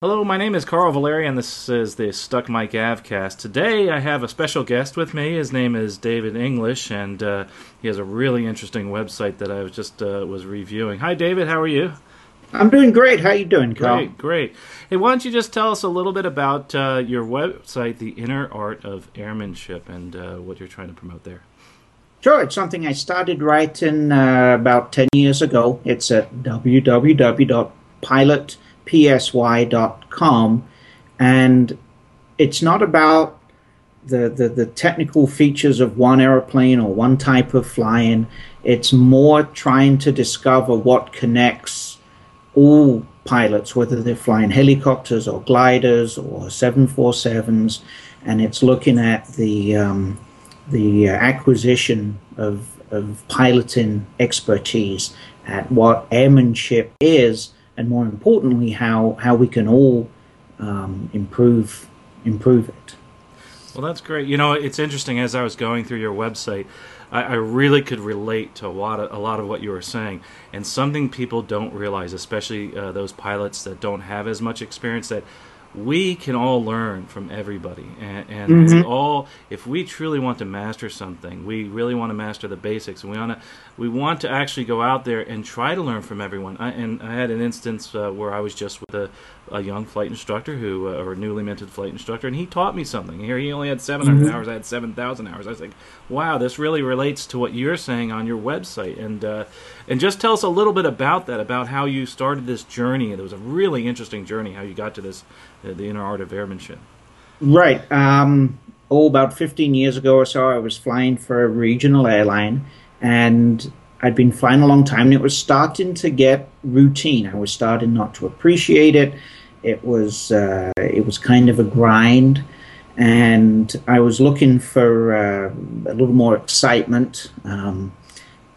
Hello, my name is Carl Valeri, and this is the Stuck Mic Avcast. Today, I have a special guest with me. His name is David English, and uh, he has a really interesting website that I was just uh, was reviewing. Hi, David. How are you? I'm doing great. How are you doing, Carl? Great, great. Hey, why don't you just tell us a little bit about uh, your website, The Inner Art of Airmanship, and uh, what you're trying to promote there? Sure, it's something I started writing uh, about 10 years ago. It's at www.pilot.com psy.com, and it's not about the, the, the technical features of one aeroplane or one type of flying. It's more trying to discover what connects all pilots, whether they're flying helicopters or gliders or 747s, and it's looking at the um, the acquisition of, of piloting expertise, at what airmanship is, and more importantly, how how we can all um, improve improve it. Well, that's great. You know, it's interesting as I was going through your website. I, I really could relate to a lot of a lot of what you were saying, and something people don't realize, especially uh, those pilots that don't have as much experience, that we can all learn from everybody. And, and mm-hmm. we all if we truly want to master something we really want to master the basics and we want to we want to actually go out there and try to learn from everyone. I, and i had an instance uh, where i was just with a, a young flight instructor who uh, or a newly minted flight instructor and he taught me something. Here he only had 700 mm-hmm. hours i had 7000 hours. I was like wow this really relates to what you're saying on your website. And uh, and just tell us a little bit about that about how you started this journey. It was a really interesting journey how you got to this the inner art of airmanship right um, oh about 15 years ago or so i was flying for a regional airline and I'd been flying a long time and it was starting to get routine. I was starting not to appreciate it. It was uh, it was kind of a grind, and I was looking for uh, a little more excitement. Um,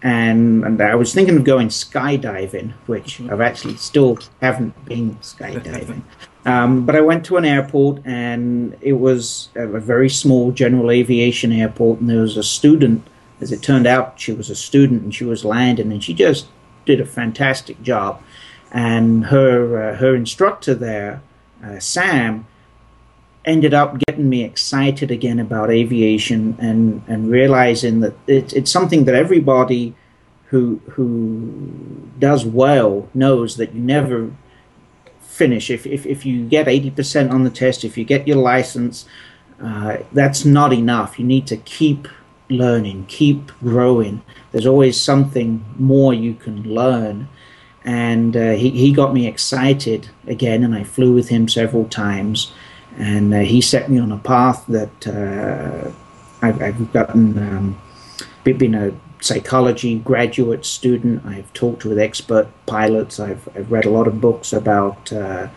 and, and I was thinking of going skydiving, which mm-hmm. I've actually still haven't been skydiving. Um, but I went to an airport, and it was a very small general aviation airport, and there was a student. As it turned out, she was a student, and she was landing, and she just did a fantastic job and her uh, her instructor there, uh, Sam, ended up getting me excited again about aviation and and realizing that it, it's something that everybody who who does well knows that you never finish. If if, if you get 80% on the test if you get your license uh, that's not enough. You need to keep learning keep growing. There's always something more you can learn. And uh, he, he got me excited again and i flew with him several times and uh, he set me on a path that uh, I've, I've, gotten um, been a psychology graduate student i've talked with expert pilots i've, I've read a lot of books about uh,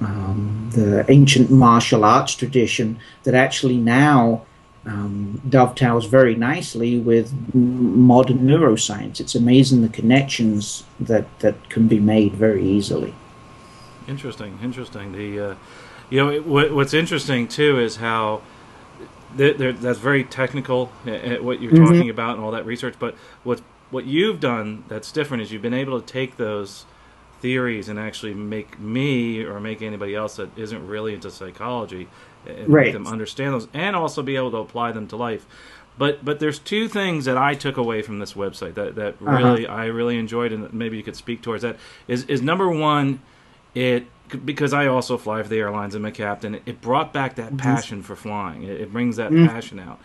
um, the ancient martial arts tradition that actually now um, dovetails very nicely with modern neuroscience. It's amazing the connections that, that can be made very easily. Interesting, interesting. The uh, you know what, what's interesting too is how that's very technical uh, uh, what you're mm-hmm. talking about and all that research. But what what you've done that's different is you've been able to take those theories and actually make me or make anybody else that isn't really into psychology and right. make them understand those and also be able to apply them to life. But but there's two things that I took away from this website that that uh-huh. really I really enjoyed and maybe you could speak towards that is is number one it because I also fly for the airlines. I'm a captain. It brought back that mm-hmm. passion for flying. It, it brings that mm-hmm. passion out.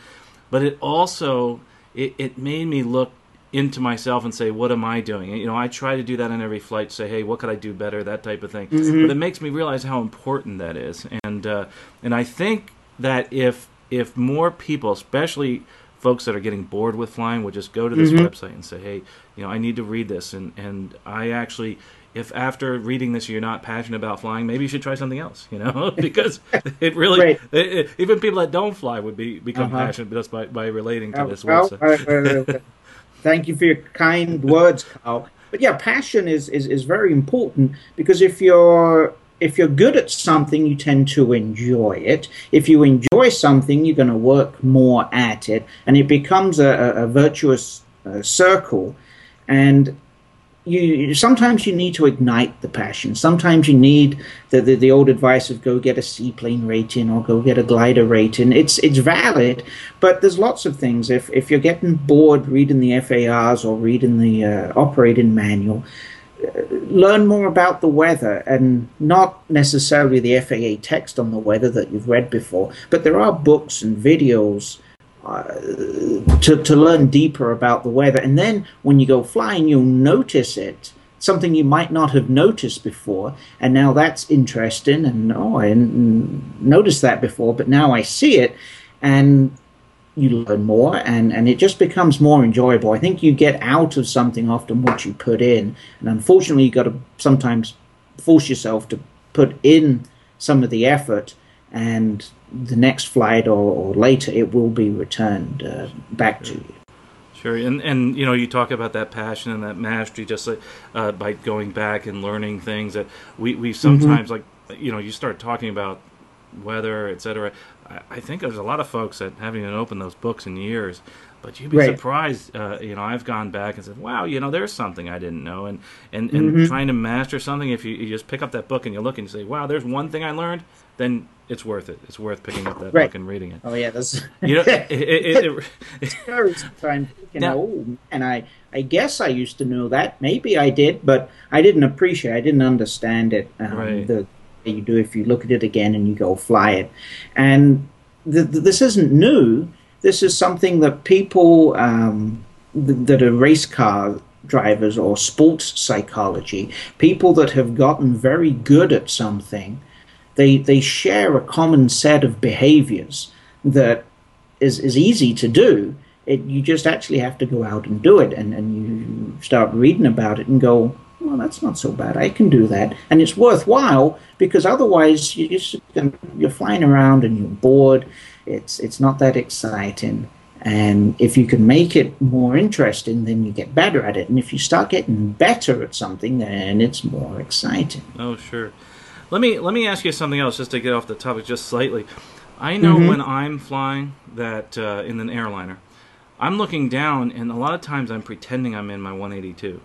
But it also it, it made me look into myself and say, what am I doing? you know, I try to do that on every flight. Say, hey, what could I do better? That type of thing. Mm-hmm. But it makes me realize how important that is. And uh, and I think that if if more people, especially folks that are getting bored with flying, would just go to this mm-hmm. website and say, hey, you know, I need to read this. And and I actually. If after reading this you're not passionate about flying, maybe you should try something else. You know, because it really right. it, it, even people that don't fly would be become uh-huh. passionate just by, by relating to this well. Uh, Thank you for your kind words, Carl. But yeah, passion is, is, is very important because if you're if you're good at something, you tend to enjoy it. If you enjoy something, you're going to work more at it, and it becomes a, a, a virtuous uh, circle. And you sometimes you need to ignite the passion. Sometimes you need the, the, the old advice of go get a seaplane rating or go get a glider rating. It's it's valid, but there's lots of things. If if you're getting bored reading the FARs or reading the uh, operating manual, uh, learn more about the weather and not necessarily the FAA text on the weather that you've read before, but there are books and videos uh, to, to learn deeper about the weather. And then when you go flying, you'll notice it, something you might not have noticed before. And now that's interesting. And oh, I didn't notice that before, but now I see it. And you learn more and, and it just becomes more enjoyable. I think you get out of something often what you put in. And unfortunately, you've got to sometimes force yourself to put in some of the effort and the next flight or, or later it will be returned uh, back to you. Sure, and and you know you talk about that passion and that mastery just uh, by going back and learning things that we we sometimes mm-hmm. like you know you start talking about weather etc. I, I think there's a lot of folks that haven't even opened those books in years but you'd be right. surprised. Uh, you know, I've gone back and said, "Wow, you know, there's something I didn't know." And and, and mm-hmm. trying to master something, if you, you, just pick up that book and you look and you say, "Wow, there's one thing I learned," then it's worth it. It's worth picking up that right. book and reading it. Oh yeah, that's you know, it, it, it, it's very sometimes you know, oh, and I I guess I used to know that. Maybe I did, but I didn't appreciate. I didn't understand it. Um, right. The you do if you look at it again and you go fly it, and this isn't new this is something that people um, th- that are race car drivers or sports psychology, people that have gotten very good at something, they they share a common set of behaviors that is is easy to do. It, you just actually have to go out and do it, and, and you start reading about it and go, well, that's not so bad. I can do that, and it's worthwhile because otherwise you just you're flying around and you're bored it's it's not that exciting. And if you can make it more interesting, then you get better at it. And if you start getting better at something, then it's more exciting. Oh, sure. Let me let me ask you something else, just to get off the topic just slightly. I know mm-hmm. when I'm flying that uh, in an airliner, I'm looking down, and a lot of times I'm pretending I'm in my 182.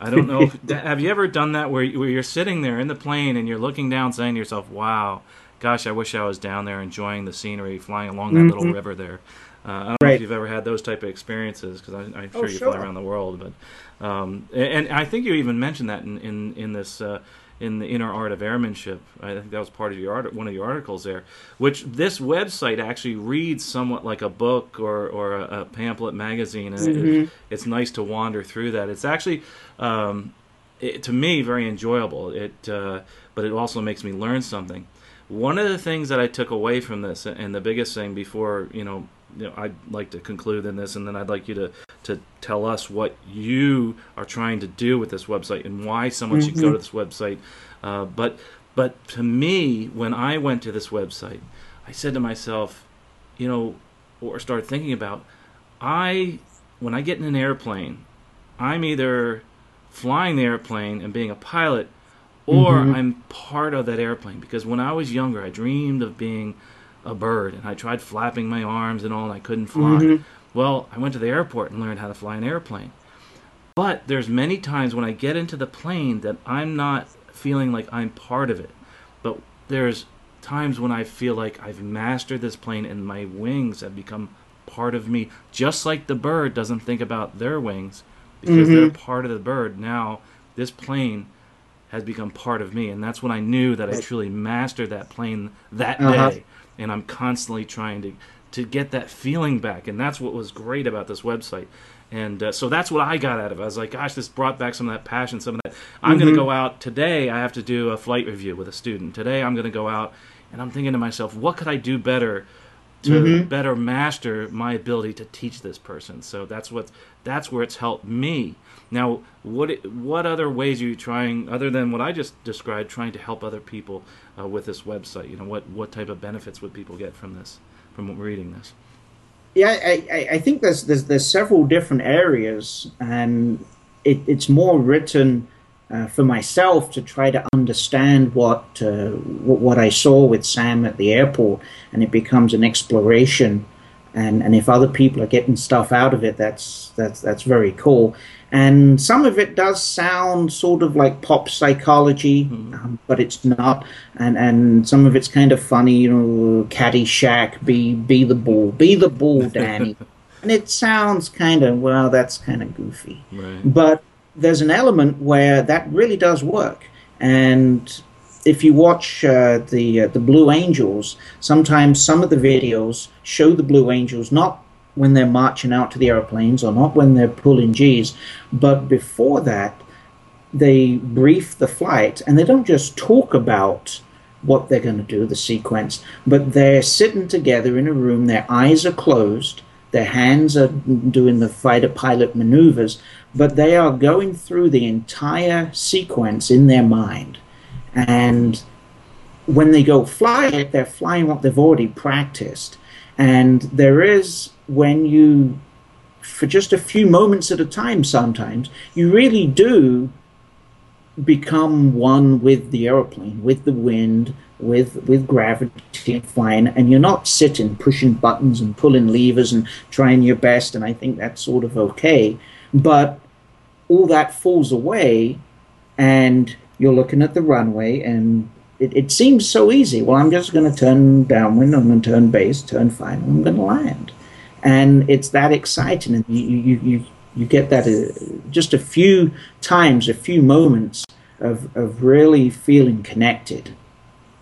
I don't know. If, have you ever done that where, where you're sitting there in the plane and you're looking down, saying to yourself, "Wow, gosh, I wish I was down there enjoying the scenery, flying along that mm-hmm. little river there. Uh, I don't right. know if you've ever had those type of experiences because I'm oh, sure oh, you sure. fly around the world, but um, and, and, I think you even mentioned that in in, in this. Uh, in the inner art of airmanship, I think that was part of your art, one of your articles there. Which this website actually reads somewhat like a book or, or a, a pamphlet magazine, and mm-hmm. it, it's nice to wander through that. It's actually, um, it, to me, very enjoyable. It, uh, but it also makes me learn something. One of the things that I took away from this, and the biggest thing before, you know, you know, I'd like to conclude in this, and then I'd like you to, to tell us what you are trying to do with this website and why someone mm-hmm. should go to this website. Uh, but but to me, when I went to this website, I said to myself, you know, or started thinking about, I when I get in an airplane, I'm either flying the airplane and being a pilot, or mm-hmm. I'm part of that airplane because when I was younger, I dreamed of being a bird and I tried flapping my arms and all, and I couldn't fly. Mm-hmm. Well, I went to the airport and learned how to fly an airplane. But there's many times when I get into the plane that I'm not feeling like I'm part of it. But there's times when I feel like I've mastered this plane and my wings have become part of me, just like the bird doesn't think about their wings because mm-hmm. they're part of the bird. Now, this plane has become part of me, and that's when I knew that I truly mastered that plane that uh-huh. day. And I'm constantly trying to to get that feeling back, and that's what was great about this website. And uh, so that's what I got out of it. I was like, gosh, this brought back some of that passion, some of that. I'm mm-hmm. going to go out today. I have to do a flight review with a student. Today, I'm going to go out, and I'm thinking to myself, what could I do better to mm-hmm. better master my ability to teach this person? So that's what that's where it's helped me now, what what other ways are you trying, other than what I just described, trying to help other people uh, with this website? You know, what what type of benefits would people get from this, from reading this? Yeah, I, I think there's, there's there's several different areas, and it, it's more written uh, for myself to try to understand what, uh, what, what I saw with Sam at the airport, and it becomes an exploration and and if other people are getting stuff out of it, that's that's that's very cool. And some of it does sound sort of like pop psychology, mm-hmm. um, but it's not. And and some of it's kind of funny, you know, Caddyshack, be be the bull, be the bull, Danny. and it sounds kind of well, that's kind of goofy. Right. But there's an element where that really does work, and if you watch uh, the uh, the Blue Angels, sometimes some of the videos show the Blue Angels not when they're marching out to the airplanes or not when they're pulling G's, but before that, they brief the flight and they don't just talk about what they're going to do, the sequence, but they're sitting together in a room, their eyes are closed, their hands are doing the fighter pilot maneuvers, but they are going through the entire sequence in their mind. And when they go fly it, they're flying what they've already practiced. And there is, when you, for just a few moments at a time sometimes, you really do become one with the aeroplane, with the wind, with with gravity flying, and you're not sitting pushing buttons and pulling levers and trying your best. And I think that's sort of okay, but all that falls away, and you're looking at the runway, and it, it seems so easy. Well, I'm just going to turn downwind, I'm going to turn base, turn final, I'm going to land, and it's that exciting, and you you you, you get that uh, just a few times, a few moments of of really feeling connected,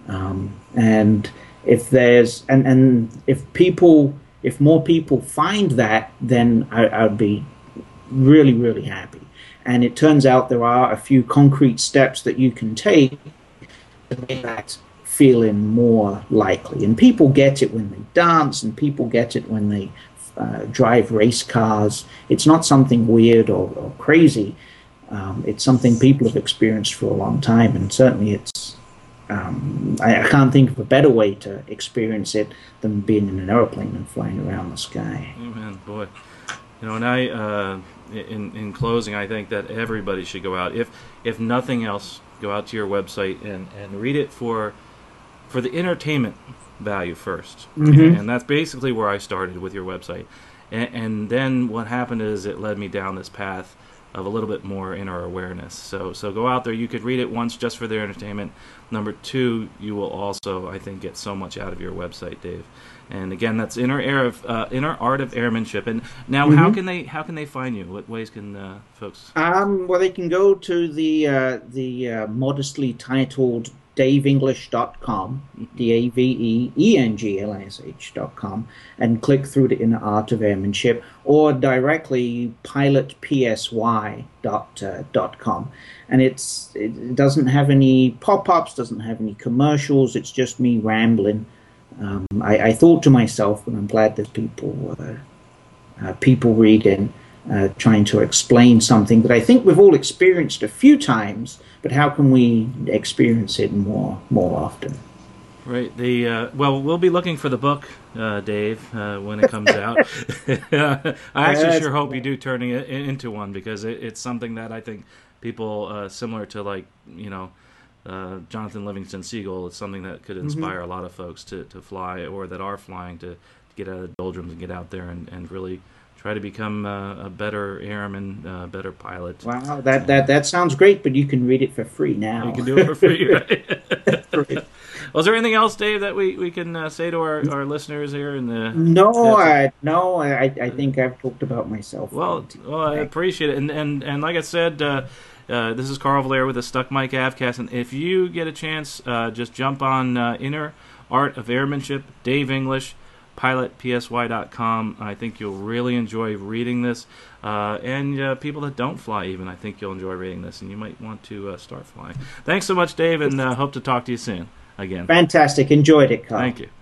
um, and if there's and and if people if more people find that, then I, I'd be really really happy and it turns out there are a few concrete steps that you can take to make that feeling more likely. And people get it when they dance, and people get it when they uh, drive race cars. It's not something weird or, or crazy. Um, it's something people have experienced for a long time, and certainly it's. Um, I, I, can't think of a better way to experience it than being in an aeroplane and flying around the sky. Amen, boy. You know, and I. Uh in, in closing, I think that everybody should go out. If if nothing else, go out to your website and, and read it for for the entertainment value 1st mm-hmm. and, and, that's basically where I started with your website. And, and, then what happened is it led me down this path of a little bit more inner awareness. So so go out there. You could read it once just for their entertainment. Number two, you will also I think get so much out of your website, Dave. And again, that's inner air of uh, inner art of airmanship. And now, mm-hmm. how can they how can they find you? What ways can uh, folks? Um, well, they can go to the uh, the uh, modestly titled daveenglish.com. D A V E E N G L I S H.com, and click through the inner art of airmanship, or directly pilotpsy.com. And it's it doesn't have any pop ups, doesn't have any commercials. It's just me rambling um, I, I, thought to myself, and I'm glad there's people uh, uh, people reading, uh, trying to explain something that I think we've all experienced a few times, but how can we experience it more more often? Right. The uh, well, we'll be looking for the book, uh, Dave, uh, when it comes out. I actually sure hope you do turning it into one because it, it's something that I think people similar to like you know uh, Jonathan Livingston Seagull is something that could mm-hmm. inspire mm-hmm. a lot of folks to, to fly or that are flying to, to get out of the doldrums and get out there and, and really try to become uh, a better airman, a better pilot. Wow, that, that that sounds great, but you can read it for free now. You can do it for free, right? is there anything else, Dave, that we, we can uh, say to our, our listeners here in the? No, I, no, I, I think I've talked about myself. Well, well, I appreciate it, and and and like I said. Uh, uh, this is Carl Valeri with the Stuck Mic Avcast, and if you get a chance, uh, just jump on uh, Inner Art of Airmanship, Dave English, pilotpsy.com. I think you'll really enjoy reading this, uh, and uh, people that don't fly, even I think you'll enjoy reading this, and you might want to start flying. Thanks so much, Dave, and hope to talk to you soon again. Fantastic, enjoyed it, Carl. Thank you.